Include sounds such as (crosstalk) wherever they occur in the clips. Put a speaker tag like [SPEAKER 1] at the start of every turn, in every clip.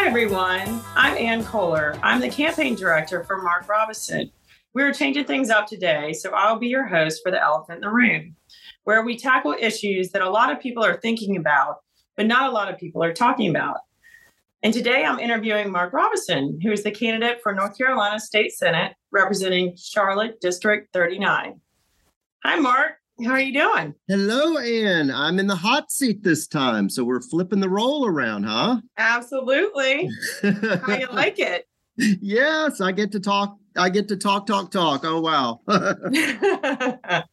[SPEAKER 1] Hi, everyone. I'm Ann Koehler. I'm the campaign director for Mark Robeson. We're changing things up today, so I'll be your host for the Elephant in the Room, where we tackle issues that a lot of people are thinking about, but not a lot of people are talking about. And today I'm interviewing Mark Robeson, who is the candidate for North Carolina State Senate representing Charlotte District 39. Hi, Mark. How are you doing?
[SPEAKER 2] Hello, Ann. I'm in the hot seat this time, so we're flipping the role around, huh?
[SPEAKER 1] Absolutely. (laughs) How you like it?
[SPEAKER 2] Yes, I get to talk. I get to talk, talk, talk. Oh wow. (laughs)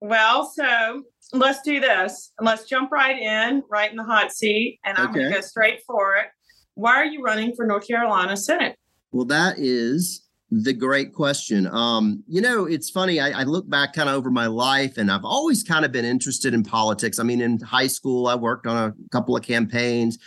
[SPEAKER 1] well, so let's do this. Let's jump right in, right in the hot seat, and I'm okay. going to go straight for it. Why are you running for North Carolina Senate?
[SPEAKER 2] Well, that is the great question. Um, you know, it's funny. I, I look back kind of over my life, and I've always kind of been interested in politics. I mean, in high school, I worked on a couple of campaigns.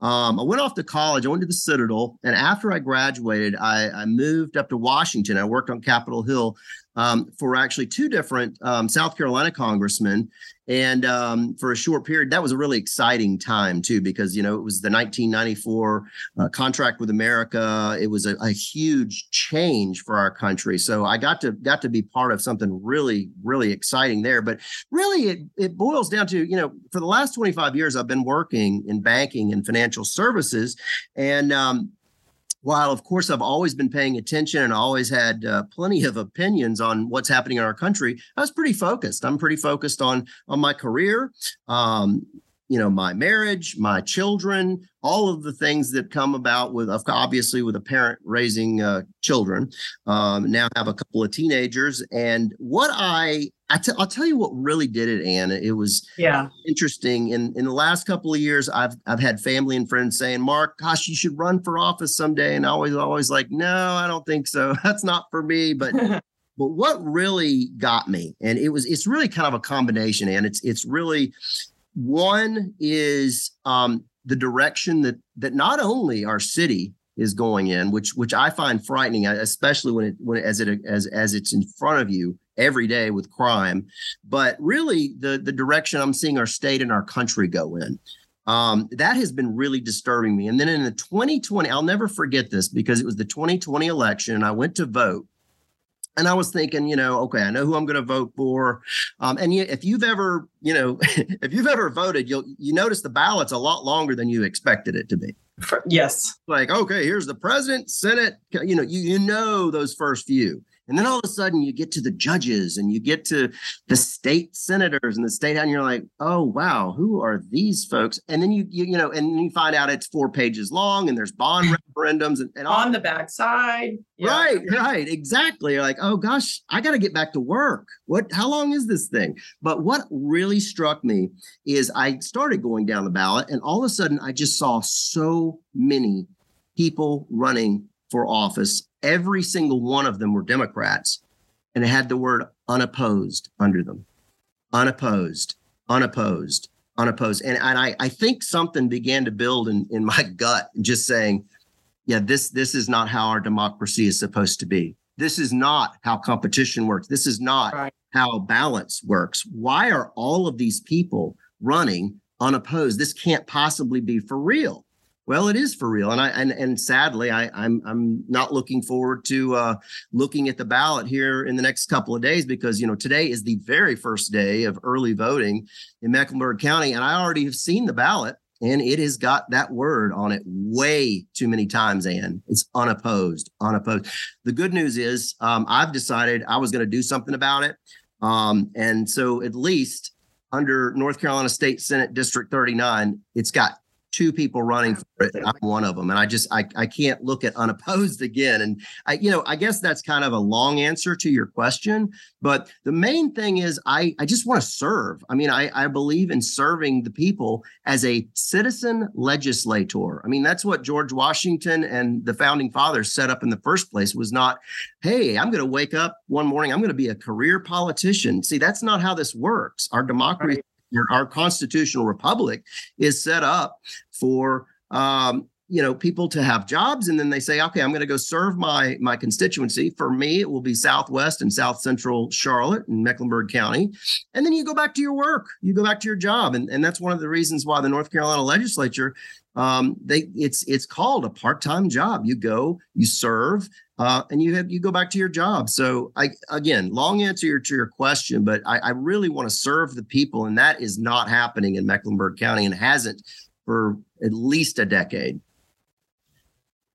[SPEAKER 2] Um, I went off to college. I went to the Citadel, and after I graduated, I, I moved up to Washington. I worked on Capitol Hill um, for actually two different um, South Carolina congressmen. And um, for a short period, that was a really exciting time too, because you know it was the 1994 uh, contract with America. It was a, a, huge change for our country. So I got to got to be part of something really, really exciting there. But really, it it boils down to you know for the last 25 years, I've been working in banking and financial services, and um, while of course I've always been paying attention and always had uh, plenty of opinions on what's happening in our country, I was pretty focused. I'm pretty focused on on my career, um, you know, my marriage, my children, all of the things that come about with obviously with a parent raising uh, children. Um, now have a couple of teenagers, and what I I t- I'll tell you what really did it, Ann. It was
[SPEAKER 1] yeah
[SPEAKER 2] interesting. In in the last couple of years, I've I've had family and friends saying, "Mark, gosh, you should run for office someday," and I always always like, "No, I don't think so. (laughs) That's not for me." But (laughs) but what really got me, and it was it's really kind of a combination, and it's it's really one is um, the direction that that not only our city is going in, which which I find frightening, especially when it when it, as it as as it's in front of you every day with crime, but really the the direction I'm seeing our state and our country go in. Um, that has been really disturbing me. And then in the 2020, I'll never forget this because it was the 2020 election, and I went to vote and I was thinking, you know, okay, I know who I'm going to vote for. Um, and you, if you've ever, you know, (laughs) if you've ever voted, you'll you notice the ballot's a lot longer than you expected it to be.
[SPEAKER 1] Yes.
[SPEAKER 2] Like, okay, here's the president, Senate. You know, you you know those first few. And then all of a sudden you get to the judges and you get to the state senators and the state and you're like, oh wow, who are these folks? And then you you, you know, and you find out it's four pages long and there's bond (laughs) referendums and, and
[SPEAKER 1] on all. the backside.
[SPEAKER 2] Yeah. Right, right, exactly. You're like, oh gosh, I got to get back to work. What how long is this thing? But what really struck me is I started going down the ballot and all of a sudden I just saw so many people running for office every single one of them were Democrats, and it had the word unopposed under them. Unopposed, unopposed, unopposed. And, and I, I think something began to build in, in my (laughs) gut, just saying, yeah, this this is not how our democracy is supposed to be. This is not how competition works. This is not right. how balance works. Why are all of these people running unopposed? This can't possibly be for real. Well, it is for real, and I and and sadly, I, I'm I'm not looking forward to uh, looking at the ballot here in the next couple of days because you know today is the very first day of early voting in Mecklenburg County, and I already have seen the ballot, and it has got that word on it way too many times. And it's unopposed, unopposed. The good news is um, I've decided I was going to do something about it, um, and so at least under North Carolina State Senate District 39, it's got two people running for it. I'm one of them. And I just, I, I can't look at unopposed again. And I, you know, I guess that's kind of a long answer to your question. But the main thing is I, I just want to serve. I mean, I, I believe in serving the people as a citizen legislator. I mean, that's what George Washington and the founding fathers set up in the first place was not, hey, I'm going to wake up one morning, I'm going to be a career politician. See, that's not how this works. Our democracy our constitutional republic is set up for um, you know people to have jobs and then they say okay i'm going to go serve my my constituency. For me it will be southwest and south central charlotte and mecklenburg county and then you go back to your work you go back to your job and, and that's one of the reasons why the north carolina legislature um, they it's it's called a part-time job. You go you serve uh, and you have you go back to your job so i again long answer to your question but i, I really want to serve the people and that is not happening in mecklenburg county and hasn't for at least a decade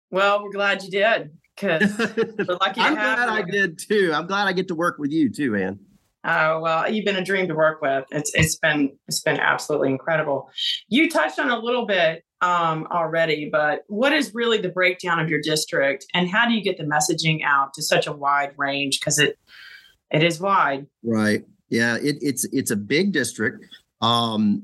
[SPEAKER 1] well, we're glad you did because we're (laughs) lucky.
[SPEAKER 2] I'm glad I did too. I'm glad I get to work with you too, Ann.
[SPEAKER 1] Oh well, you've been a dream to work with. It's it's been it's been absolutely incredible. You touched on a little bit um, already, but what is really the breakdown of your district, and how do you get the messaging out to such a wide range? Because it it is wide.
[SPEAKER 2] Right. Yeah. It, it's it's a big district. Um,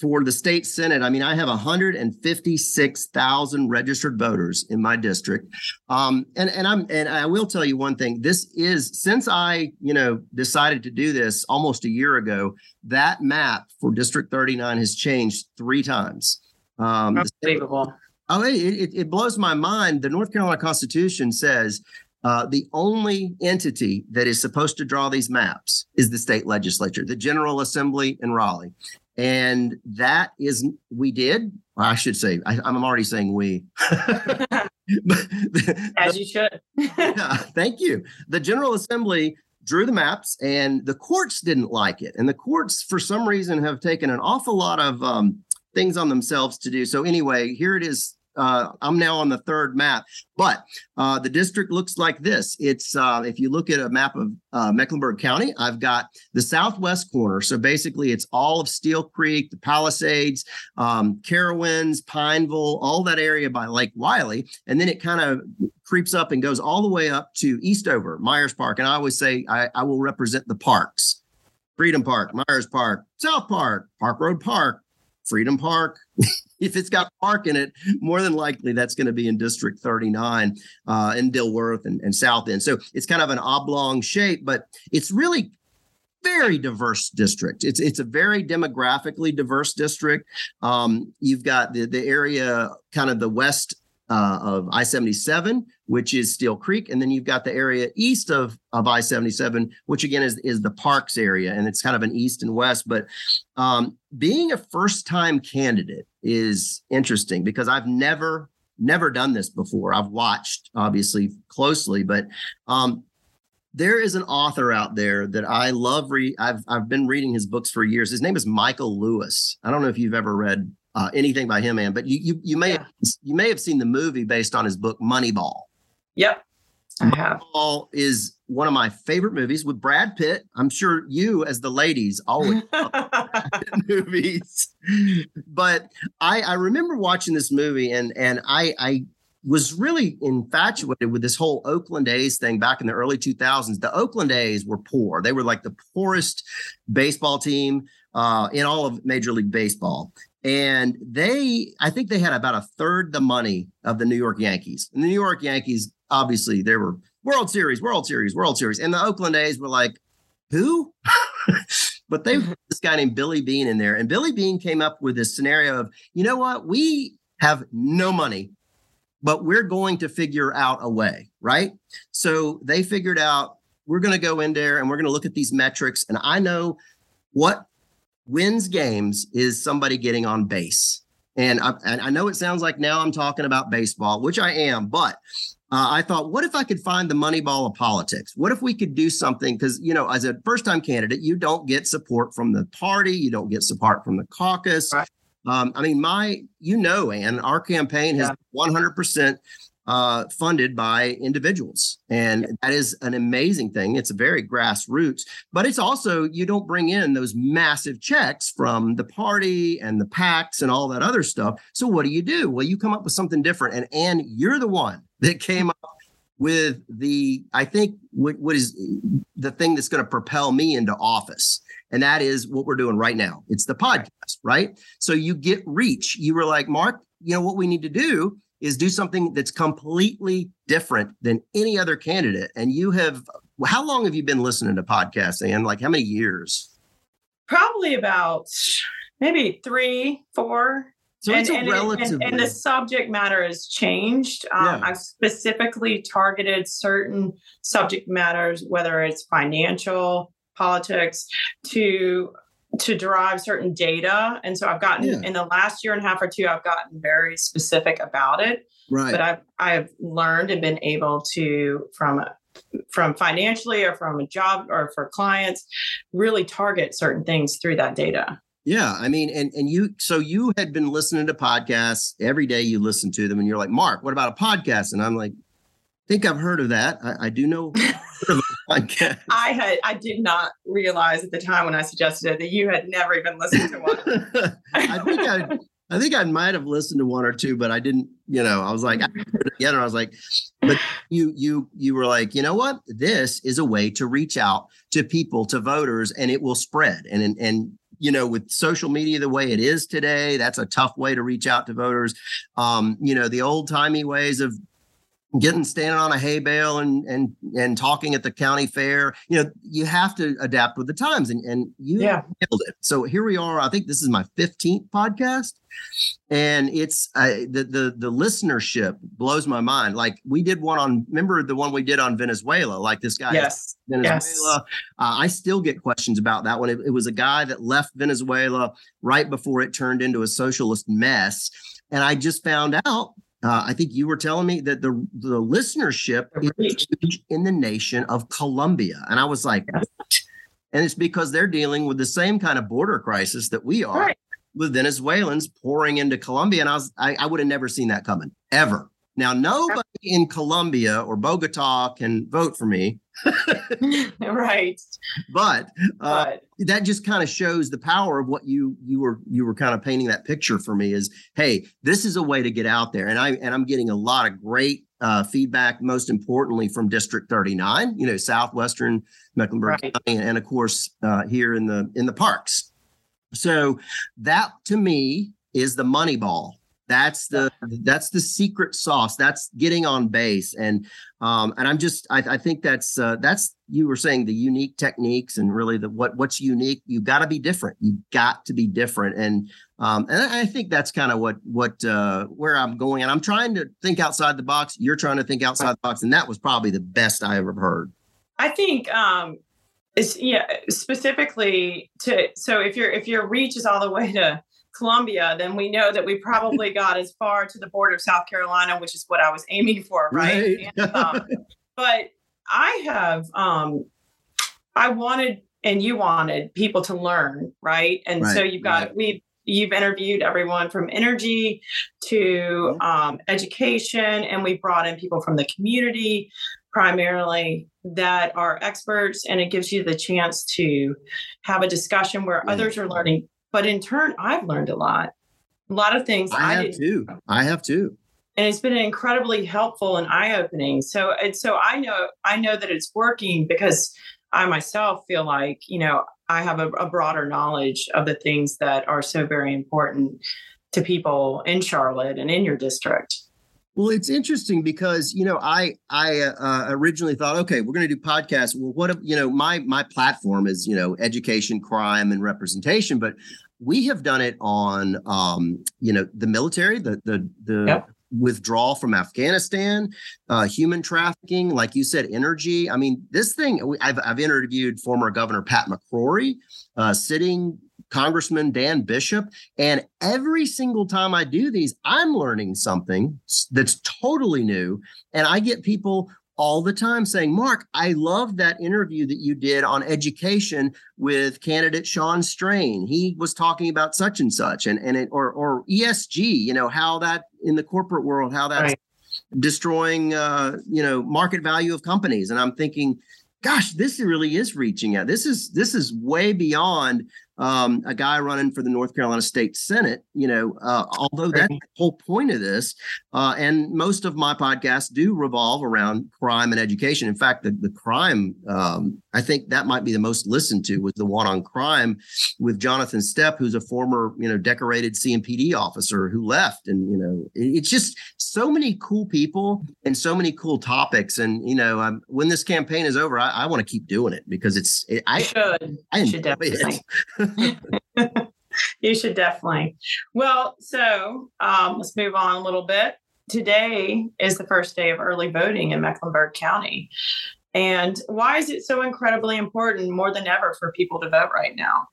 [SPEAKER 2] for the state senate, I mean, I have 156,000 registered voters in my district, um, and and I'm and I will tell you one thing. This is since I you know decided to do this almost a year ago. That map for District 39 has changed three times.
[SPEAKER 1] Um, Unbelievable.
[SPEAKER 2] Oh, it, it blows my mind. The North Carolina Constitution says uh, the only entity that is supposed to draw these maps is the state legislature, the General Assembly in Raleigh. And that is, we did, I should say, I, am already saying we. (laughs)
[SPEAKER 1] As you should.
[SPEAKER 2] yeah, thank you. The General Assembly drew the maps and the courts didn't like it. And the courts, for some reason, have taken an awful lot of um, things on themselves to do. So, anyway, here it is uh, I'm now on the third map, but uh, the district looks like this. It's uh, if you look at a map of uh, Mecklenburg County, I've got the southwest corner. So basically, it's all of Steel Creek, the Palisades, um, Carowinds, Pineville, all that area by Lake Wylie, and then it kind of creeps up and goes all the way up to Eastover, Myers Park. And I always say I, I will represent the parks. Freedom Park, Myers Park, South Park, Park Road Park, Freedom Park. (laughs) if it's got park in it, more than likely that's going to be in District 39 uh, in Dilworth and, and South End. So it's kind of an oblong shape, but it's really very diverse district. It's it's a very demographically diverse district. Um, you've got the the area, kind of the west uh, of I 77, which is Steel Creek. And then you've got the area east of, of I 77, which again is, is the parks area. And it's kind of an east and west. But um, being a first time candidate is interesting because I've never, never done this before. I've watched obviously closely, but um, there is an author out there that I love. Re- I've I've been reading his books for years. His name is Michael Lewis. I don't know if you've ever read uh, anything by him, man. But you you you may yeah. have, you may have seen the movie based on his book Moneyball.
[SPEAKER 1] Yep,
[SPEAKER 2] I have. Moneyball is one of my favorite movies with Brad Pitt. I'm sure you, as the ladies, always (laughs) movies. But I I remember watching this movie and and I I was really infatuated with this whole Oakland A's thing back in the early 2000s. The Oakland A's were poor. They were like the poorest baseball team uh, in all of Major League Baseball and they i think they had about a third the money of the new york yankees. And the new york yankees obviously they were world series world series world series. And the oakland a's were like who? (laughs) But they this guy named billy Beane in there. And billy Beane came up with this scenario of you know what? We have no money but we're going to figure out a way right? So they figured out we're going to go in there and we're going to look at these metrics and i know what wins games is somebody getting on base. And I, and I know it sounds like now I'm talking about baseball, which I am, but uh, I thought, what if I could find the money ball of politics? What if we could do something? Because, you know, as a first time candidate, you don't get support from the party, you don't get support from the caucus. Right. Um, I mean, my, you know, and our campaign has yeah. 100% uh, funded by individuals. And that is an amazing thing. It's a very grassroots, but it's also, you don't bring in those massive checks from the party and the PACs and all that other stuff. So what do you do? Well, you come up with something different. And, and you're the one that came up with the, I think, what, what is the thing that's going to propel me into office. And that is what we're doing right now. It's the podcast, right? So you get reach. You were like, Mark, you know what we need to do is do something that's completely different than any other candidate. And you have, how long have you been listening to podcasts, and like how many years?
[SPEAKER 1] Probably about maybe three, four.
[SPEAKER 2] So it's
[SPEAKER 1] and,
[SPEAKER 2] a relative.
[SPEAKER 1] And, and, the subject matter has changed. Um, yeah. I've specifically targeted certain subject matters, whether it's financial, politics, to to derive certain data. And so I've gotten yeah. in the last year and a half or two, I've gotten very specific about it.
[SPEAKER 2] Right.
[SPEAKER 1] But I've I've learned and been able to from from financially or from a job or for clients really target certain things through that data.
[SPEAKER 2] Yeah, I mean, and and you, so you had been listening to podcasts every day. You listen to them, and you're like, Mark, what about a podcast? And I'm like, I think I've heard of that. I, I do know. (laughs)
[SPEAKER 1] I had, I did not realize at the time when I suggested it that you had never even listened to one. (laughs)
[SPEAKER 2] I think I, I think I might have listened to one or two, but I didn't. You know, I was like, I heard it again, and I was like, but you, you, you were like, you know what? This is a way to reach out to people, to voters, and it will spread. And and and you know, with social media the way it is today, that's a tough way to reach out to voters. Um, you know, the old timey ways of getting standing on a hay bale and and and talking at the county fair you know you have to adapt with the times and and you
[SPEAKER 1] yeah.
[SPEAKER 2] nailed it. So here we are i think this is my 15th podcast. And it's uh, the the the listenership blows my mind. Like we did one on remember the one we did on venezuela? Like this guy
[SPEAKER 1] yes.
[SPEAKER 2] Venezuela. Yes. Uh, i still get questions about that one. It, it was a guy that left venezuela right before it turned into a socialist mess. And i just found out uh, I think you were telling me that the the listenership is in the nation of Colombia, and I was like, yes. and it's because they're dealing with the same kind of border crisis that we are right. with Venezuelans pouring into Colombia, and I was I, I would have never seen that coming ever. Now, nobody in Colombia or Bogota can vote for me. (laughs)
[SPEAKER 1] right.
[SPEAKER 2] But, uh, but, that just kind of shows the power of what you you were you were kind of painting that picture for me is hey this is a way to get out there and i and i'm getting a lot of great uh, feedback most importantly from district 39 you know southwestern mecklenburg right. county and, and, of course uh, here in the in the parks so that to me is the money ball that's the that's the secret sauce. That's getting on base, and um, and I'm just I, I think that's uh, that's you were saying the unique techniques and really the what what's unique. You got to be different. You got to be different, and um, and I think that's kind of what what uh, where I'm going. And I'm trying to think outside the box. You're trying to think outside the box, and that was probably the best I ever heard.
[SPEAKER 1] I think um, it's yeah specifically to so if your if your reach is all the way to Colombia, then we know that we probably (laughs) got as far to the border of South Carolina, which is what I was aiming for, right? right. and, um, (laughs) but I have, um, I wanted and you wanted people to learn, right? And right. so you've got right. we you've interviewed everyone from energy to um, education, and we brought in people from the community primarily that are experts, and it gives you the chance to have a discussion where others are learning but in turn, I've learned a lot. A lot of things
[SPEAKER 2] I, I have too. I have too.
[SPEAKER 1] And it's been incredibly helpful and eye-opening. So and so I know I know that it's working because I myself feel like, you know, I have a, a broader knowledge of the things that are so very important to people in Charlotte and in your district.
[SPEAKER 2] Well, it's interesting because you know I I uh, originally thought, okay, we're going to do podcasts. Well, what if, you know my my platform is you know education, crime, and representation, but we have done it on um, you know the military, the the the yep. withdrawal from Afghanistan, uh, human trafficking, like you said, energy. I mean, this thing. I've I've interviewed former Governor Pat McCrory, uh, sitting Congressman Dan Bishop. And every single time I do these, I'm learning something that's totally new. And I get people all the time saying, Mark, I love that interview that you did on education with candidate Sean Strain. He was talking about such and such and, and it, or, or ESG, you know, how that in the corporate world, how that's right. destroying, uh, you know, market value of companies. And I'm thinking, gosh, this really is reaching out. This is, this is way beyond um, a guy running for the North Carolina State Senate. You know, uh, although that's the whole point of this, uh, and most of my podcasts do revolve around crime and education. In fact, the, the crime, um, I think that might be the most listened to was the one on crime with Jonathan Stepp, who's a former, you know, decorated CMPD officer who left. And, you know, it, it's just so many cool people and so many cool topics. And, you know, um, when this campaign is over, I, I want to keep doing it because it's, it, I
[SPEAKER 1] should.
[SPEAKER 2] I should definitely. (laughs) (laughs)
[SPEAKER 1] You should definitely. Well, so um, let's move on a little bit. Today is the first day of early voting in Mecklenburg County. And why is it so incredibly important more than ever for people to vote right now?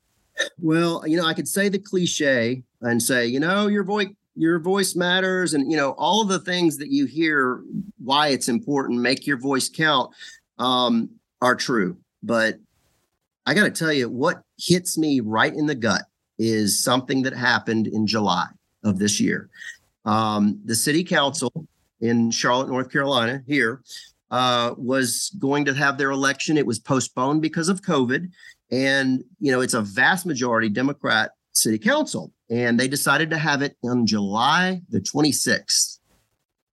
[SPEAKER 2] Well, you know, I could say the cliche and say, you know, your voice your voice matters and you know all of the things that you hear why it's important make your voice count um, are true but i got to tell you what hits me right in the gut is something that happened in july of this year um, the city council in charlotte north carolina here uh, was going to have their election it was postponed because of covid and you know it's a vast majority democrat city council and they decided to have it on July the 26th.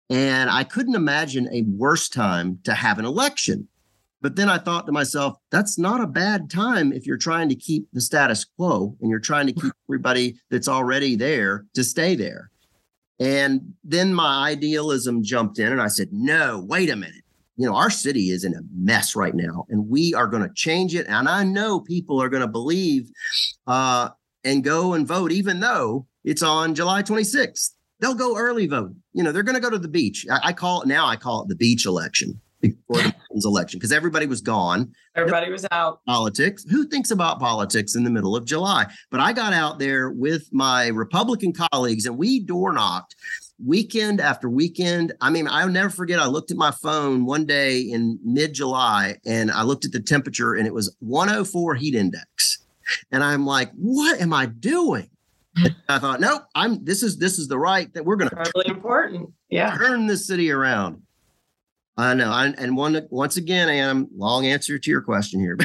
[SPEAKER 2] And I couldn't imagine a worse time to have an election. But then I thought to myself, that's not a bad time if you're trying to keep the status quo and you're trying to keep (laughs) everybody that's already there to stay there. And then my idealism jumped in and I said, no, wait a minute. You know, our city is in a mess right now and we are going to change it. And I know people are going to believe uh, and go and vote, even though it's on July 26th. They'll go early vote. You know, they're going to go to the beach. I, I, call it now, I call it the beach election before the election because everybody was gone.
[SPEAKER 1] Everybody was out.
[SPEAKER 2] Politics. Who thinks about politics in the middle of July? But I got out there with my Republican colleagues and we door knocked weekend after weekend. I mean, I'll never forget. I looked at my phone one day in mid July and I looked at the temperature and it was 104 heat index. And I'm like, what am I doing? I thought, nope, I'm this is this is the right that we're gonna
[SPEAKER 1] really important. Yeah.
[SPEAKER 2] Turn this city around. I know. I, and one once again, Ann, long answer to your question here.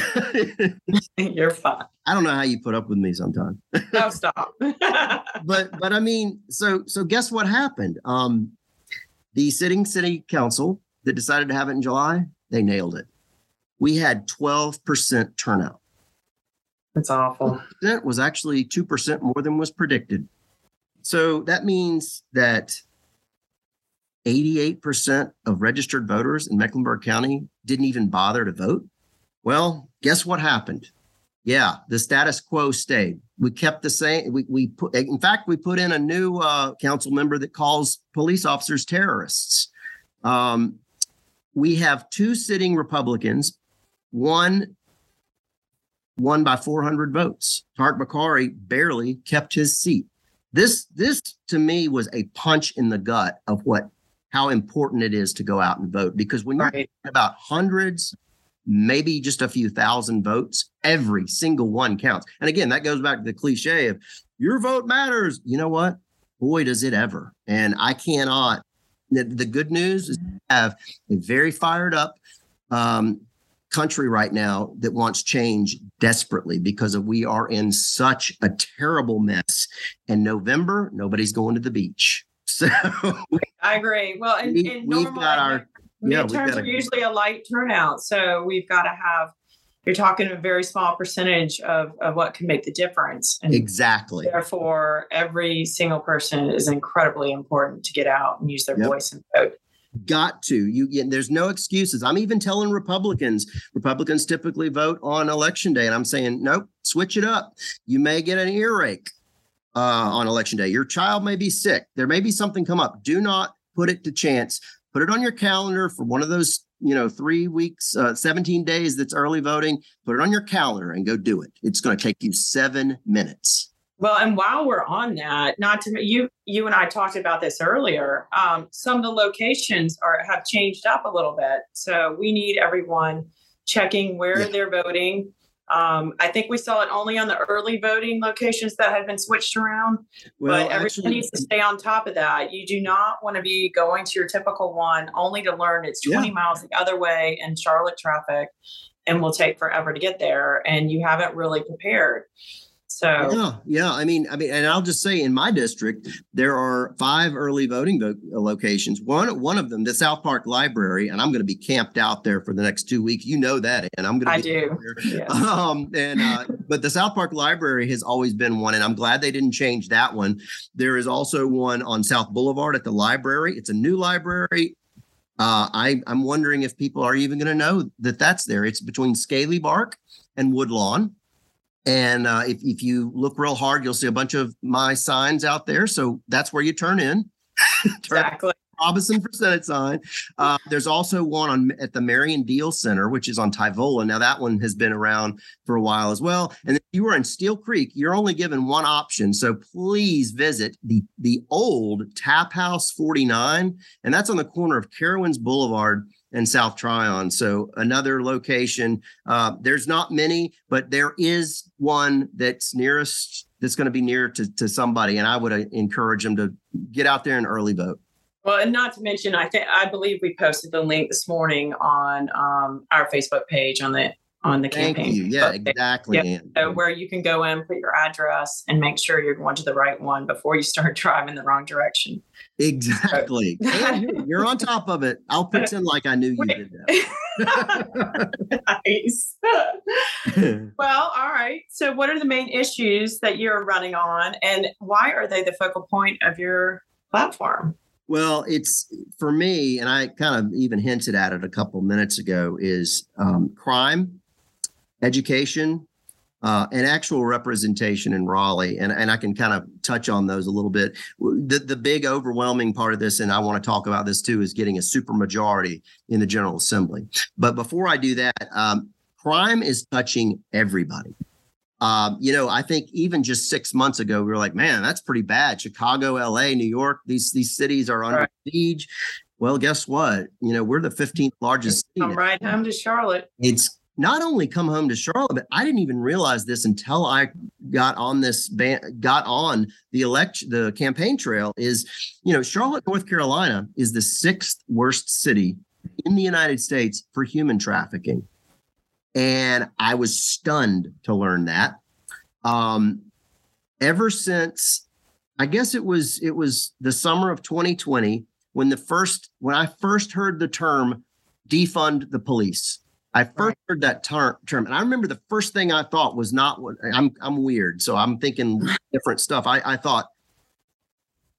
[SPEAKER 2] (laughs)
[SPEAKER 1] You're fine. (laughs)
[SPEAKER 2] I don't know how you put up with me sometimes. (laughs)
[SPEAKER 1] no, stop.
[SPEAKER 2] but but I mean, so so guess what happened? Um, the sitting city council that decided to have it in July, they nailed it. We had 12% turnout.
[SPEAKER 1] That's awful.
[SPEAKER 2] That was actually 2% more than was predicted. So that means that 88% of registered voters in Mecklenburg County didn't even bother to vote. Well, guess what happened? Yeah, the status quo stayed. We kept the same. We, we put, in fact, we put in a new uh, council member that calls police officers terrorists. Um, we have two sitting Republicans, one won by 400 votes. Tariq Bokhari barely kept his seat. This, this to me was a punch in the gut of what how important it is to go out and vote because when you're right. about hundreds, maybe just a few thousand votes, every single one counts. And again, that goes back to the cliche of your vote matters. You know what? Boy, does it ever. And I cannot. The, the good news is we have a very fired up um, country right now that wants change desperately because of we are in such a terrible mess. And November, nobody's going to the beach. So (laughs)
[SPEAKER 1] I agree. Well, and, we, and normally, got our yeah, midterms are usually a light turnout. So we've got to have you're talking a very small percentage of, of what can make the difference.
[SPEAKER 2] And exactly.
[SPEAKER 1] Therefore, every single person is incredibly important to get out and use their yep. voice and vote
[SPEAKER 2] got to you, you, there's no excuses i'm even telling republicans republicans typically vote on election day and i'm saying nope switch it up you may get an earache uh, on election day. Your child may be sick. There may be something come up. Do not put it to chance. Put it on your calendar for one of those you know three weeks uh, 17 days that's early voting. Put it on your calendar and go do it. It's going to take you seven minutes.
[SPEAKER 1] Well, and while we're on that, not to you, you and I talked about this earlier. Um, some of the locations are have changed up a little bit, so we need everyone checking where yeah. they're voting. Um, I think we saw it only on the early voting locations that had been switched around. Well, but everyone needs to stay on top of that. You do not want to be going to your typical one only to learn it's 20 yeah. miles the other way in Charlotte traffic and will take forever to get there, and you haven't really prepared. So
[SPEAKER 2] yeah, yeah. I mean, I mean, and I'll just say in my district there are five early voting vo- locations. One one of them, the South Park Library, and I'm going to be camped out there for the next two weeks. You know that, and I'm going to.
[SPEAKER 1] I do.
[SPEAKER 2] Yes. Um, and uh, but the South Park Library has always been one, and I'm glad they didn't change that one. There is also one on South Boulevard at the library. It's a new library. Uh, I, I'm wondering if people are even going to know that that's there. It's between Scaleybark and Woodlawn And uh, if, if you look real hard, you'll see a bunch of my signs out there. So that's where you turn in. (laughs)
[SPEAKER 1] turn exactly.
[SPEAKER 2] Robeson for Senate sign. Uh, there's also one on at the Marion Diehl Center, which is on Tyvola. Now that one has been around for a while as well. And if you are in Steel Creek, you're only given one option. So please visit the the old Tap House 49, and that's on the corner of Carowinds Boulevard and South Tryon. So another location. Uh, there's not many, but there is one that's nearest. That's going to be near to, to somebody, and I would uh, encourage them to get out there and early vote.
[SPEAKER 1] Well, and not to mention, I think I believe we posted the link this morning on um, our Facebook page on the on the
[SPEAKER 2] Thank
[SPEAKER 1] campaign.
[SPEAKER 2] You. Yeah, exactly.
[SPEAKER 1] Yeah. So where you can go in, put your address, and make sure you're going to the right one before you start (laughs) driving the wrong direction.
[SPEAKER 2] Exactly. you're on top of it. I'll pretend like I knew you did
[SPEAKER 1] that. (laughs) nice. (laughs) well, all right. So, what are the main issues that you're running on, and why are they the focal point of your platform?
[SPEAKER 2] Well, it's for me, and I kind of even hinted at it a couple minutes ago, is um, crime, education, uh, and actual representation in Raleigh. And, and I can kind of touch on those a little bit. The, the big overwhelming part of this, and I want to talk about this too, is getting a super majority in the General Assembly. But before I do that, um, crime is touching everybody. Um, you know, I think even just six months ago, we were like, man, that's pretty bad. Chicago, LA, New York, these these cities are under right. siege. Well, guess what? You know, we're the 15th largest
[SPEAKER 1] city. Come right home to Charlotte.
[SPEAKER 2] It's not only come home to Charlotte, but I didn't even realize this until I got on this ban- got on the election, the campaign trail. Is you know, Charlotte, North Carolina, is the sixth worst city in the United States for human trafficking. And I was stunned to learn that. Um, ever since, I guess it was it was the summer of 2020 when the first when I first heard the term defund the police. I first right. heard that ter- term, and I remember the first thing I thought was not what I'm. I'm weird, so I'm thinking (laughs) different stuff. I, I thought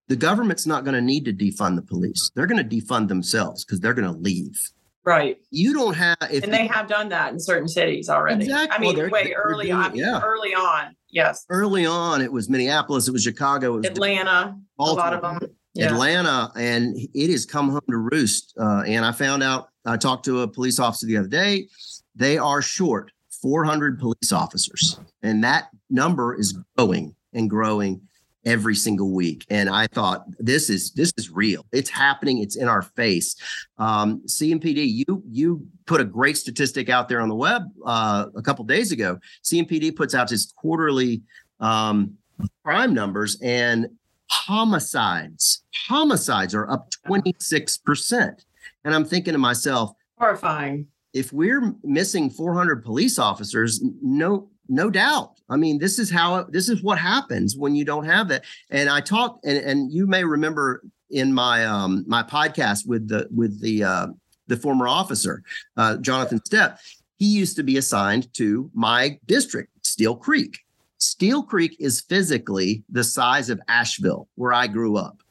[SPEAKER 2] the government's not going to need to defund the police; they're going to defund themselves because they're going to leave.
[SPEAKER 1] Right.
[SPEAKER 2] You don't have
[SPEAKER 1] if and they have done that in certain cities already. Exactly. I mean, well, wait, early doing, on. Yeah. Early on. Yes.
[SPEAKER 2] Early on, it was Minneapolis, it was Chicago, it was
[SPEAKER 1] Atlanta, Baltimore, a lot of them.
[SPEAKER 2] Yeah. Atlanta, and it has come home to roost. Uh, and I found out, I talked to a police officer the other day. They are short 400 police officers, and that number is growing and growing every single week. And I thought this is this is real. It's happening. It's in our face. Um, CMPD, you you put a great statistic out there on the web uh, a couple days ago. CMPD puts out its quarterly um, crime numbers and homicides. Homicides are up 26%. And I'm thinking to myself,
[SPEAKER 1] horrifying.
[SPEAKER 2] If we're missing 400 police officers, no no doubt. I mean, this is how this is what happens when you don't have that. And I talked, and, and you may remember in my um my podcast with the with the uh, the former officer, uh, Jonathan Stepp. He used to be assigned to my district, Steel Creek. Steel Creek is physically the size of Asheville, where I grew up.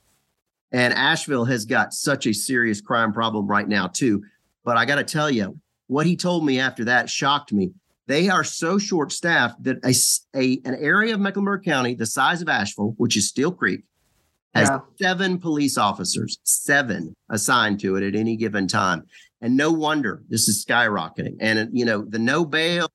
[SPEAKER 2] And Asheville has got such a serious crime problem right now, too. But I got to tell you, what he told me after that shocked me. They are so short staffed that a, a, an area of Mecklenburg County, the size of Asheville, which is Steel Creek, has yeah. seven police officers, seven assigned to it at any given time. And no wonder this is skyrocketing. And you know, the no bail,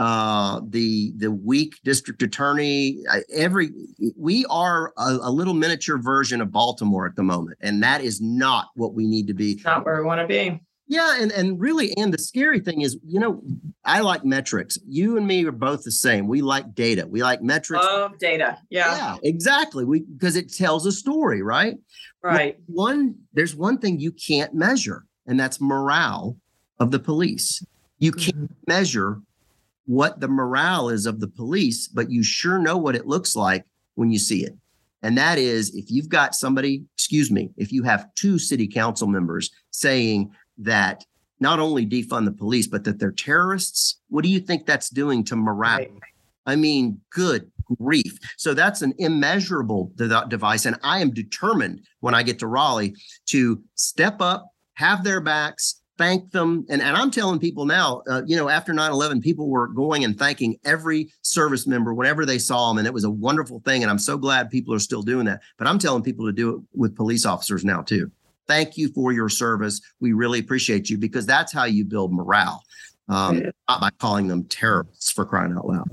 [SPEAKER 2] uh, the the weak district attorney, every we are a, a, little miniature version of Baltimore at the moment, and that is not what we need to be.
[SPEAKER 1] Not where we want to be.
[SPEAKER 2] Yeah, and and really, and the scary thing is, you know, I like metrics. You and me are both the same. We like data. We like metrics.
[SPEAKER 1] Love data. Yeah. Yeah,
[SPEAKER 2] exactly. We because it tells a story, right?
[SPEAKER 1] Right.
[SPEAKER 2] one there's one thing you can't measure, and that's morale of the police. You can't mm-hmm. measure what the morale is of the police, but you sure know what it looks like when you see it. And that is if you've got somebody, excuse me, if you have two city council members saying that not only defund the police, but that they're terrorists. What do you think that's doing to morale? Right. I mean, good grief. So that's an immeasurable de- device. And I am determined when I get to Raleigh to step up, have their backs, thank them. And, and I'm telling people now, uh, you know, after 9 11, people were going and thanking every service member whenever they saw them. And it was a wonderful thing. And I'm so glad people are still doing that. But I'm telling people to do it with police officers now, too. Thank you for your service. We really appreciate you because that's how you build morale, um, not by calling them terrorists for crying out loud.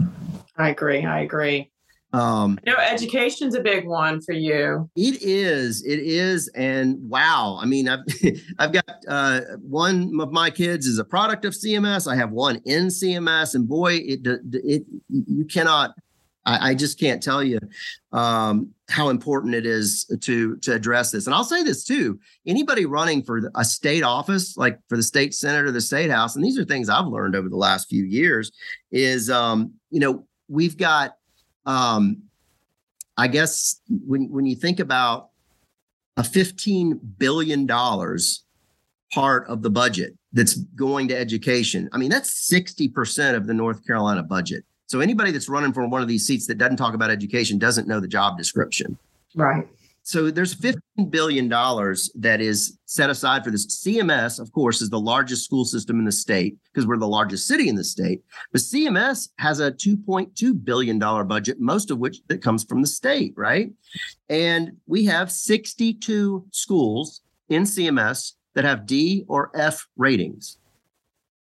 [SPEAKER 1] I agree. I agree. Um, know, education's a big one for you.
[SPEAKER 2] It is. It is. And wow, I mean, I've (laughs) I've got uh, one of my kids is a product of CMS. I have one in CMS, and boy, it it you cannot. I, I just can't tell you um, how important it is to to address this. And I'll say this too: anybody running for a state office, like for the state senate or the state house, and these are things I've learned over the last few years, is um, you know we've got um, I guess when when you think about a fifteen billion dollars part of the budget that's going to education, I mean that's sixty percent of the North Carolina budget. So anybody that's running for one of these seats that doesn't talk about education doesn't know the job description.
[SPEAKER 1] Right.
[SPEAKER 2] So there's $15 billion that is set aside for this. CMS, of course, is the largest school system in the state because we're the largest city in the state. But CMS has a $2.2 billion budget, most of which that comes from the state, right? And we have 62 schools in CMS that have D or F ratings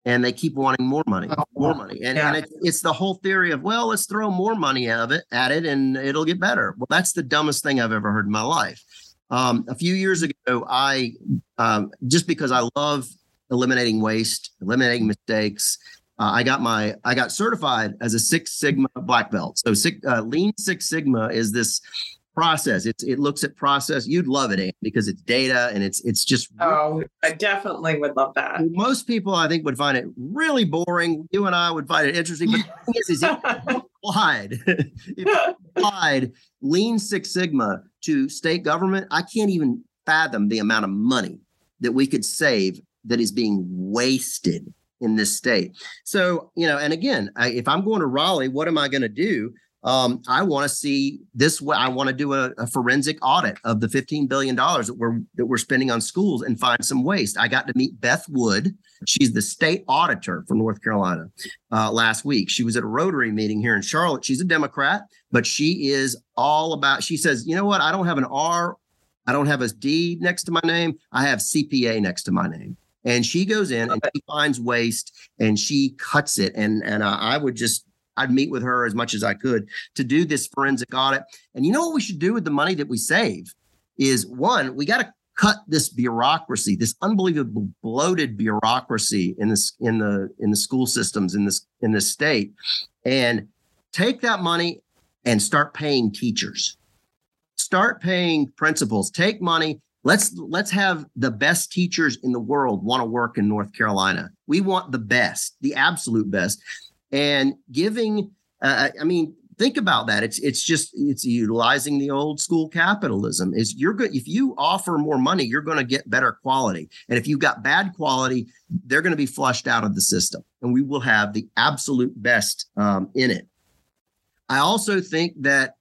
[SPEAKER 2] and they keep wanting more money, oh, more money. And, yeah. and it, it's the whole theory of, well, let's throw more money at it, at it and it'll get better. Well, that's the dumbest thing I've ever heard in my life. Um, a few years ago, I, um, just because I love eliminating waste, eliminating mistakes, uh, I got my, I got certified as a Six Sigma black belt. So six, uh, Lean Six Sigma is this process. It's it looks at process. You'd love it, Ann, because it's data and it's it's just.
[SPEAKER 1] Oh, I definitely would love that.
[SPEAKER 2] Most people, I think, would find it really boring. You and I would find it interesting, but the thing is, is it (laughs) applied, if applied Lean Six Sigma to state government, I can't even fathom the amount of money that we could save that is being wasted in this state. So, you know, and again, I, if I'm going to Raleigh, what am I going to do? Um, I want to see this way. I want to do a, a, forensic audit of the $15 billion that we're that we're spending on schools and find some waste. I got to meet Beth Wood. She's the state auditor from North Carolina uh, last week. She was at a Rotary meeting here in Charlotte. She's a Democrat, but she is all about, she says, you know what? I don't have an R, I don't have a D next to my name. I have CPA next to my name and she goes in and she finds waste and she cuts it and and uh, i would just I'd meet with her as much as I could to do this forensic audit. And you know what we should do with the money that we save is one, we got to cut this bureaucracy, this unbelievable bloated bureaucracy in this in the in the school systems in this in this state, and take that money and start paying teachers. Start paying principals. Take money. Let's let's have the best teachers in the world want to work in North Carolina. We want the best, the absolute best and giving uh, i mean think about that. It's it's just it's utilizing the old school capitalism. Is you're good if you offer more money you're going to get better quality. And if you've got bad quality they're going to be flushed out of the system and we will have the absolute best um, in it. I also think that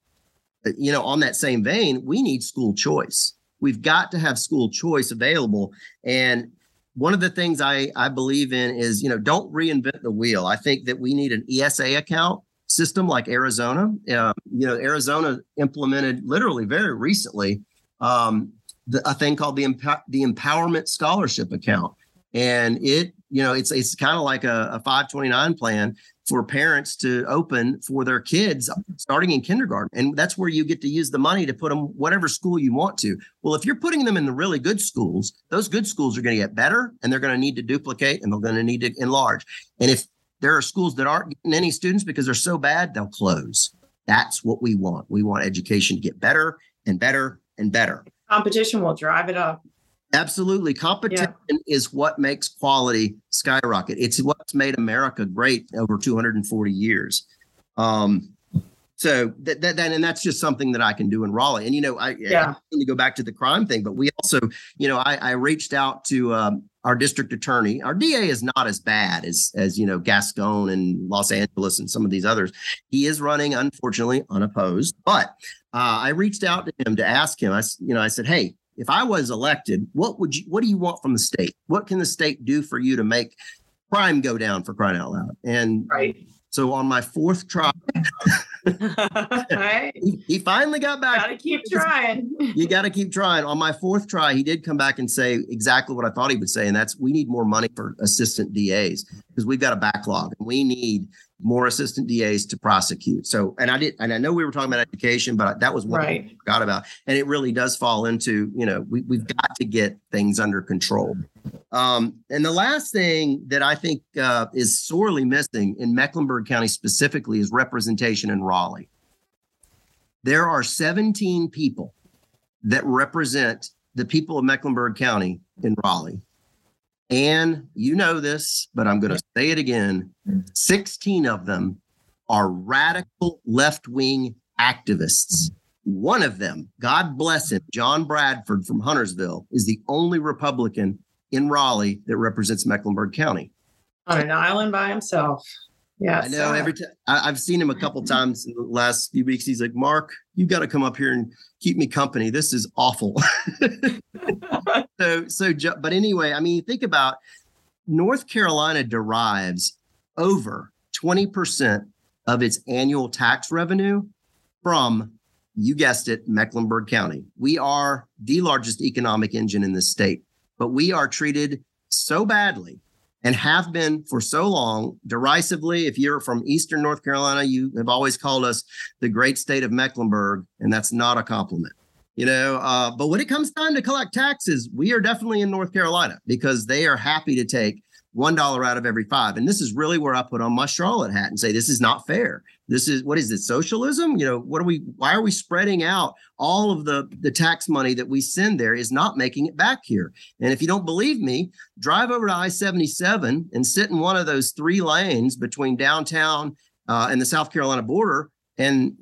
[SPEAKER 2] uh, you know on that same vein we need school choice. We've got to have school choice available and one of the things I, I believe in is, you know, don't reinvent the wheel. I think that we need an ESA account system like Arizona. Uh, you know, Arizona implemented literally very recently um, the, a thing called the the Empowerment Scholarship Account, and it, you know, it's it's kind of like a, a 529 plan for parents to open for their kids starting in kindergarten. And that's where you get to use the money to put them whatever school you want to. Well, if you're putting them in the really good schools, those good schools are going to get better and they're going to need to duplicate and they're going to need to enlarge. And if there are schools that aren't getting any students because they're so bad, they'll close. That's what we want. We want education to get better and better and better.
[SPEAKER 1] Competition will drive it up.
[SPEAKER 2] Absolutely. Competition yeah. is what makes quality skyrocket. It's what's made America great over 240 years. Um, so that, that, that, and that's just something that I can do in Raleigh. And, you know, I, yeah. I to go back to the crime thing, but we also, you know, I, I reached out to um, our district attorney. Our DA is not as bad as, as, you know, Gascon and Los Angeles and some of these others. He is running, unfortunately, unopposed. But uh, I reached out to him to ask him, I, you know, I said, hey, if I was elected, what would you what do you want from the state? What can the state do for you to make crime go down for crying out loud? And
[SPEAKER 1] right.
[SPEAKER 2] So on my fourth try, (laughs)
[SPEAKER 1] right.
[SPEAKER 2] he, he, finally got back.
[SPEAKER 1] Gotta keep trying.
[SPEAKER 2] you got to keep trying. On my fourth try, he did come back and say exactly what I thought he would say, and that's we need more money for assistant DAs because we've got a backlog and we need more assistant DAs to prosecute. So, and I did, and I know we were talking about education, but that was what right. I forgot about. And it really does fall into, you know, we, we've got to get things under control. Um, and the last thing that I think uh, is sorely missing in Mecklenburg County specifically is representation in Raleigh. There are 17 people that represent the people of Mecklenburg County in Raleigh. And you know this, but I'm going to say it again 16 of them are radical left wing activists. One of them, God bless him, John Bradford from Huntersville, is the only Republican in Raleigh that represents Mecklenburg County.
[SPEAKER 1] On an island by himself. Yeah,
[SPEAKER 2] I know. Every time I've seen him a couple (clears throat) times in the last few weeks, he's like, "Mark, you got to come up here and keep me company. This is awful." (laughs) so, so, but anyway, I mean, think about North Carolina derives over twenty percent of its annual tax revenue from, you guessed it, Mecklenburg County. We are the largest economic engine in the state, but we are treated so badly and have been for so long derisively. If you're from Eastern North Carolina, you have always called us the great state of Mecklenburg, and that's not a compliment. You know, uh, but when it comes time to collect taxes, we are definitely in North Carolina because they are happy to take one dollar out of every five. And this is really where I put on my Charlotte hat and say, this is not fair. This is what is it, socialism? You know, what are we why are we spreading out all of the, the tax money that we send there is not making it back here. And if you don't believe me, drive over to I-77 and sit in one of those three lanes between downtown uh, and the South Carolina border. And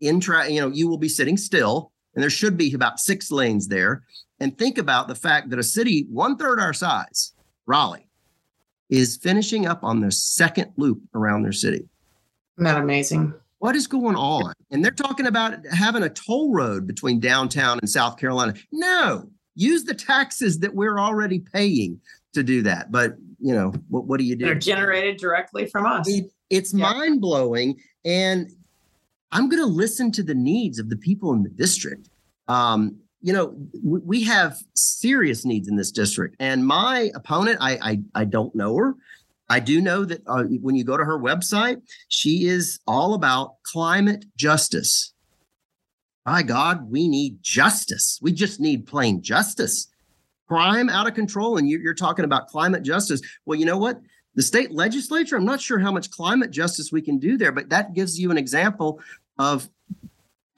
[SPEAKER 2] in tra- you know, you will be sitting still, and there should be about six lanes there. And think about the fact that a city one third our size, Raleigh, is finishing up on their second loop around their city.
[SPEAKER 1] Isn't that amazing?
[SPEAKER 2] What is going on? And they're talking about having a toll road between downtown and South Carolina. No, use the taxes that we're already paying to do that. But you know, what, what do you do?
[SPEAKER 1] They're generated directly from us. It,
[SPEAKER 2] it's yeah. mind blowing. And I'm going to listen to the needs of the people in the district. Um, you know, we have serious needs in this district. And my opponent, I I, I don't know her. I do know that uh, when you go to her website, she is all about climate justice. By God, we need justice. We just need plain justice. Crime out of control, and you're, talking about climate justice. Well, you know what? The state legislature, I'm not sure how much climate justice we can do there, but that gives you an example of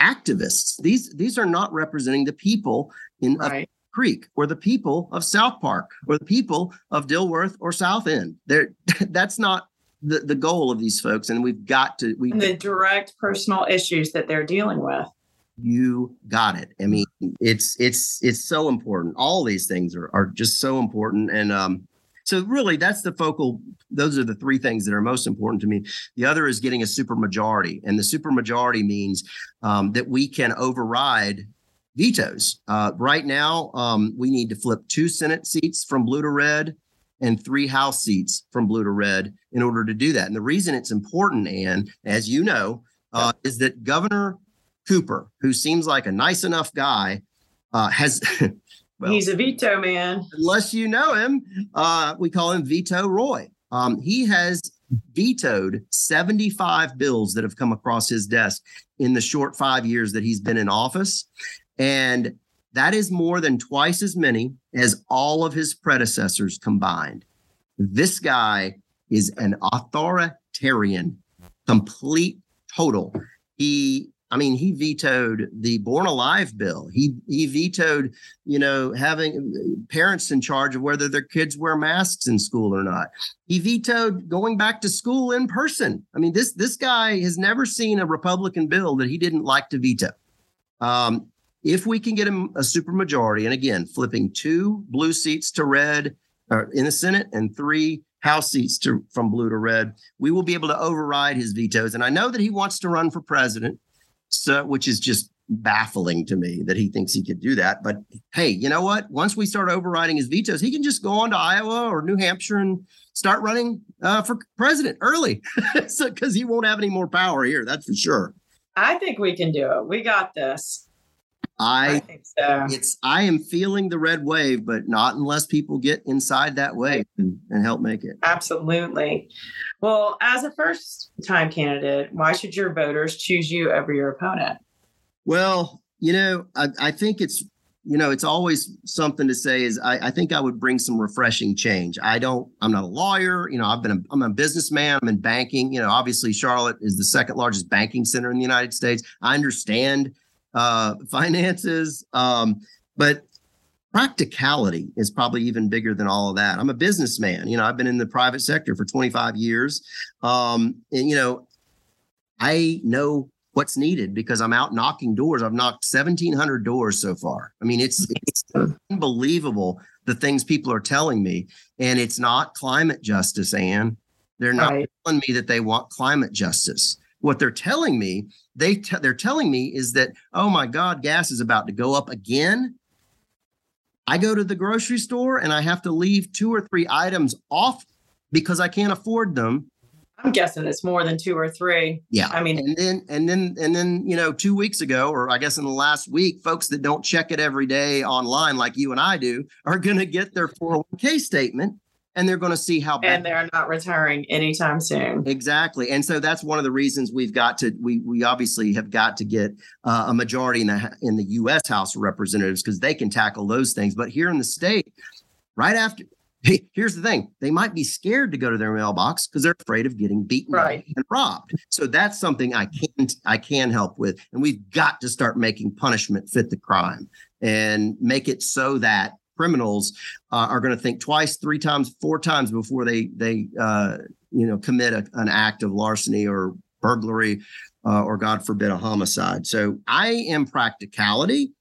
[SPEAKER 2] activists. These these are not representing the people in right. Creek or the people of South Park or the people of Dilworth or South End. There, (laughs) that's not the, the goal of these folks. And we've got to we
[SPEAKER 1] the direct personal issues that they're dealing with.
[SPEAKER 2] You got it. I mean, it's it's it's so important. All these things are are just so important. And um, so really that's the focal those are the three things that are most important to me the other is getting a super majority and the super majority means um, that we can override vetoes uh, right now um, we need to flip two senate seats from blue to red and three house seats from blue to red in order to do that and the reason it's important and as you know uh, is that governor cooper who seems like a nice enough guy uh, has (laughs)
[SPEAKER 1] Well, He's a veto man.
[SPEAKER 2] Unless you know him, uh, we call him Veto Roy. Um, he has vetoed 75 bills that have come across his desk in the short five years that he's been in office. And that is more than twice as many as all of his predecessors combined. This guy is an authoritarian, complete total. He I mean, he vetoed the Born Alive bill. He he vetoed, you know, having parents in charge of whether their kids wear masks in school or not. He vetoed going back to school in person. I mean, this this guy has never seen a Republican bill that he didn't like to veto. Um, if we can get him a supermajority, and again, flipping two blue seats to red in the Senate and three House seats to, from blue to red, we will be able to override his vetoes. And I know that he wants to run for president so which is just baffling to me that he thinks he could do that. But hey, you know what? Once we start overriding his vetoes, he can just go on to Iowa or New Hampshire and start running uh, for president early because (laughs) so, he won't have any more power here. That's for sure.
[SPEAKER 1] I think we can do it. We got this.
[SPEAKER 2] I, I think so. It's I am feeling the red wave, but not unless people get inside that wave and, and help make it.
[SPEAKER 1] Absolutely. Well, as a first time candidate, why should your voters choose you over your opponent?
[SPEAKER 2] Well, you know, I, I think it's you know, it's always something to say is I, I, think I would bring some refreshing change. I don't, I'm not a lawyer. You know, I've been, a, I'm a businessman. I'm in banking. You know, obviously Charlotte is the second largest banking center in the United States. I understand uh, finances, um, but practicality is probably even bigger than all of that. I'm a businessman. You know, I've been in the private sector for 25 years. Um, and, you know, I know what's needed because I'm out knocking doors. I've knocked 1,700 doors so far. I mean, it's, it's unbelievable the things people are telling me. And it's not climate justice, Ann. They're not right. telling me that they want climate justice. What they're telling me, they t- they're telling me is that, oh my God, gas is about to go up again. I go to the grocery store and I have to leave two or three items off because I can't afford them
[SPEAKER 1] I'm guessing it's more than two or three.
[SPEAKER 2] Yeah.
[SPEAKER 1] I mean,
[SPEAKER 2] and then, and then, and then, you know, two weeks ago, or I guess in the last week, folks that don't check it every day online like you and I do are going to get their 401k statement and they're going to see how
[SPEAKER 1] bad. And they're not retiring anytime soon.
[SPEAKER 2] Exactly. And so that's one of the reasons we've got to, we, we obviously have got to get uh, a majority in the, in the U.S. House of Representatives because they can tackle those things. But here in the state, right after, here's the thing they might be scared to go to their mailbox because they're afraid of getting beaten
[SPEAKER 1] right.
[SPEAKER 2] and robbed so that's something i can i can help with and we've got to start making punishment fit the crime and make it so that criminals uh, are going to think twice three times four times before they they uh, you know commit a, an act of larceny or burglary uh, or god forbid a homicide so i am practicality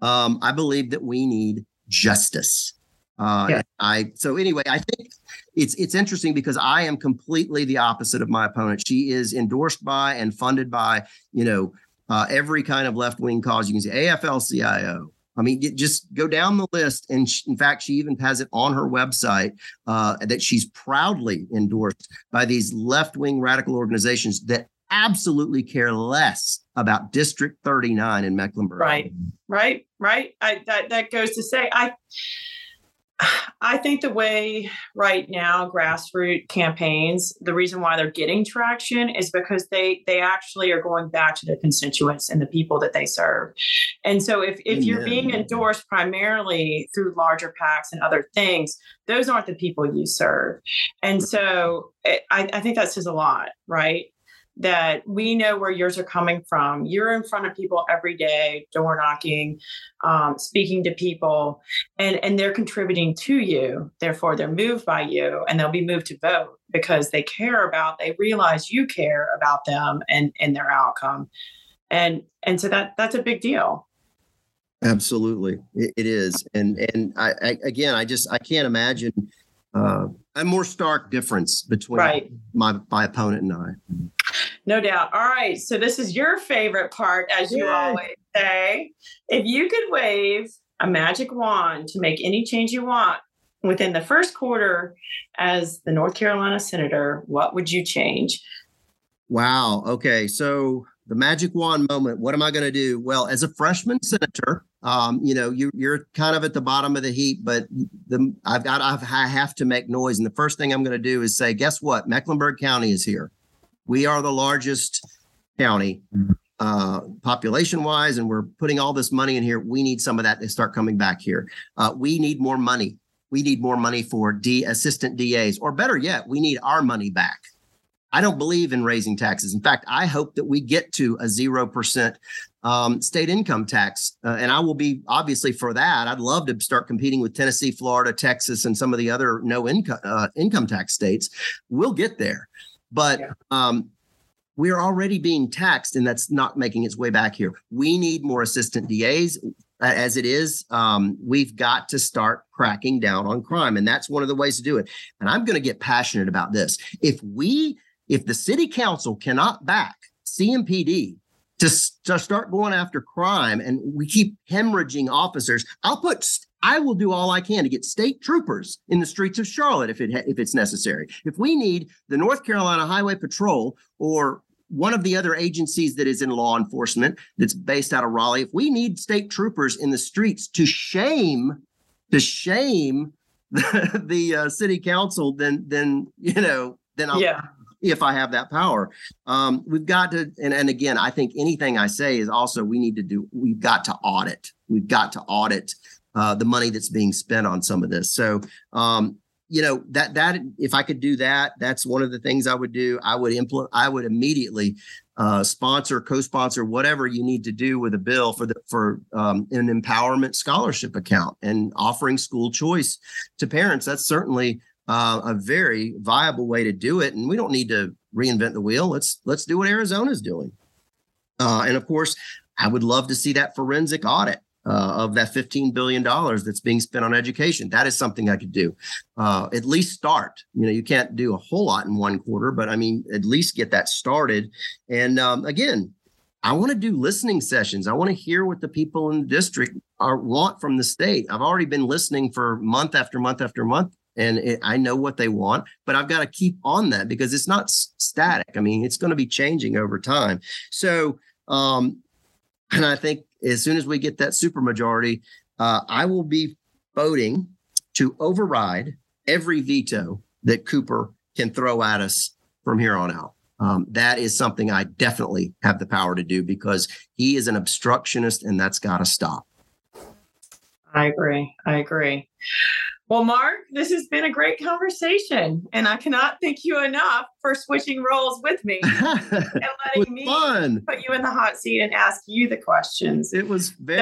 [SPEAKER 2] um, i believe that we need justice uh, yeah. I so anyway, I think it's it's interesting because I am completely the opposite of my opponent. She is endorsed by and funded by you know uh, every kind of left wing cause you can see AFL-CIO. I mean, just go down the list, and she, in fact, she even has it on her website uh, that she's proudly endorsed by these left wing radical organizations that absolutely care less about District 39 in Mecklenburg.
[SPEAKER 1] Right, right, right. I, that that goes to say I I think the way right now grassroots campaigns, the reason why they're getting traction is because they they actually are going back to their constituents and the people that they serve. And so if if you're being endorsed primarily through larger PACs and other things, those aren't the people you serve. And so it, I, I think that says a lot, right? That we know where yours are coming from. You're in front of people every day, door knocking, um, speaking to people, and, and they're contributing to you. Therefore, they're moved by you and they'll be moved to vote because they care about, they realize you care about them and, and their outcome. And and so that that's a big deal.
[SPEAKER 2] Absolutely, it, is. And and I, I again, I just I can't imagine uh, a more stark difference between
[SPEAKER 1] right.
[SPEAKER 2] my my opponent and I.
[SPEAKER 1] No doubt. All right. So this is your favorite part, as you Yay. always say. If you could wave a magic wand to make any change you want within the first quarter as the North Carolina senator, what would you change?
[SPEAKER 2] Wow. Okay. So the magic wand moment. What am I going to do? Well, as a freshman senator, um, you know, you, you're kind of at the bottom of the heap, but the, I've got I've, I have to make noise. And the first thing I'm going to do is say, guess what? Mecklenburg County is here. We are the largest county uh, population wise, and we're putting all this money in here. We need some of that to start coming back here. Uh, we need more money. We need more money for D assistant DAs, or better yet, we need our money back. I don't believe in raising taxes. In fact, I hope that we get to a zero percent um, state income tax, uh, and I will be obviously for that. I'd love to start competing with Tennessee, Florida, Texas, and some of the other no income uh, income tax states. We'll get there. But yeah. um, we're already being taxed, and that's not making its way back here. We need more assistant DAs. As it is, um, we've got to start cracking down on crime, and that's one of the ways to do it. And I'm going to get passionate about this. If we, if the city council cannot back CMPD to, to start going after crime and we keep hemorrhaging officers, I'll put I will do all I can to get state troopers in the streets of Charlotte if it if it's necessary. If we need the North Carolina Highway Patrol or one of the other agencies that is in law enforcement that's based out of Raleigh, if we need state troopers in the streets to shame to shame (laughs) the, the uh, city council, then then you know then I'll
[SPEAKER 1] yeah.
[SPEAKER 2] If I have that power. Um, we've got to, and, and again, I think anything I say is also we need to do, we've got to audit. We've got to audit uh, the money that's being spent on some of this. So, um, you know that that if I could do that, that's one of the things I would do. I would implement. I would immediately uh, sponsor, co-sponsor, whatever you need to do with a bill for the for um, an empowerment scholarship account and offering school choice to parents. That's certainly uh, a very viable way to do it. And we don't need to reinvent the wheel. Let's let's do what Arizona's doing. Uh, and of course, I would love to see that forensic audit. Uh, of that $15 billion that's being spent on education. That is something I could do. Uh, at least start. You know, you can't do a whole lot in one quarter, but I mean, at least get that started. And um, again, I want to do listening sessions. I want to hear what the people in the district are, want from the state. I've already been listening for month after month after month and it, I know what they want, but I've got to keep on that because it's not static. I mean, it's going to be changing over time. So, um, and I think as soon as we get that supermajority, uh, I will be voting to override every veto that Cooper can throw at us from here on out. Um, that is something I definitely have the power to do because he is an obstructionist and that's got to stop.
[SPEAKER 1] I agree. I agree. Well, Mark, this has been a great conversation, and I cannot thank you enough for switching roles with me (laughs) and letting me
[SPEAKER 2] fun.
[SPEAKER 1] put you in the hot seat and ask you the questions.
[SPEAKER 2] It was very,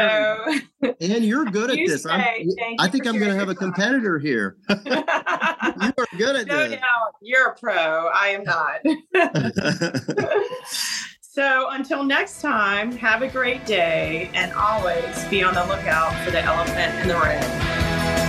[SPEAKER 1] So, (laughs)
[SPEAKER 2] and you're good at
[SPEAKER 1] You
[SPEAKER 2] this.
[SPEAKER 1] Say
[SPEAKER 2] I think I'm going to have a competitor here. (laughs) you are good at
[SPEAKER 1] no
[SPEAKER 2] this.
[SPEAKER 1] No doubt you're a pro. I am not. so until next time, have a great day and always be on the lookout for the elephant in the room.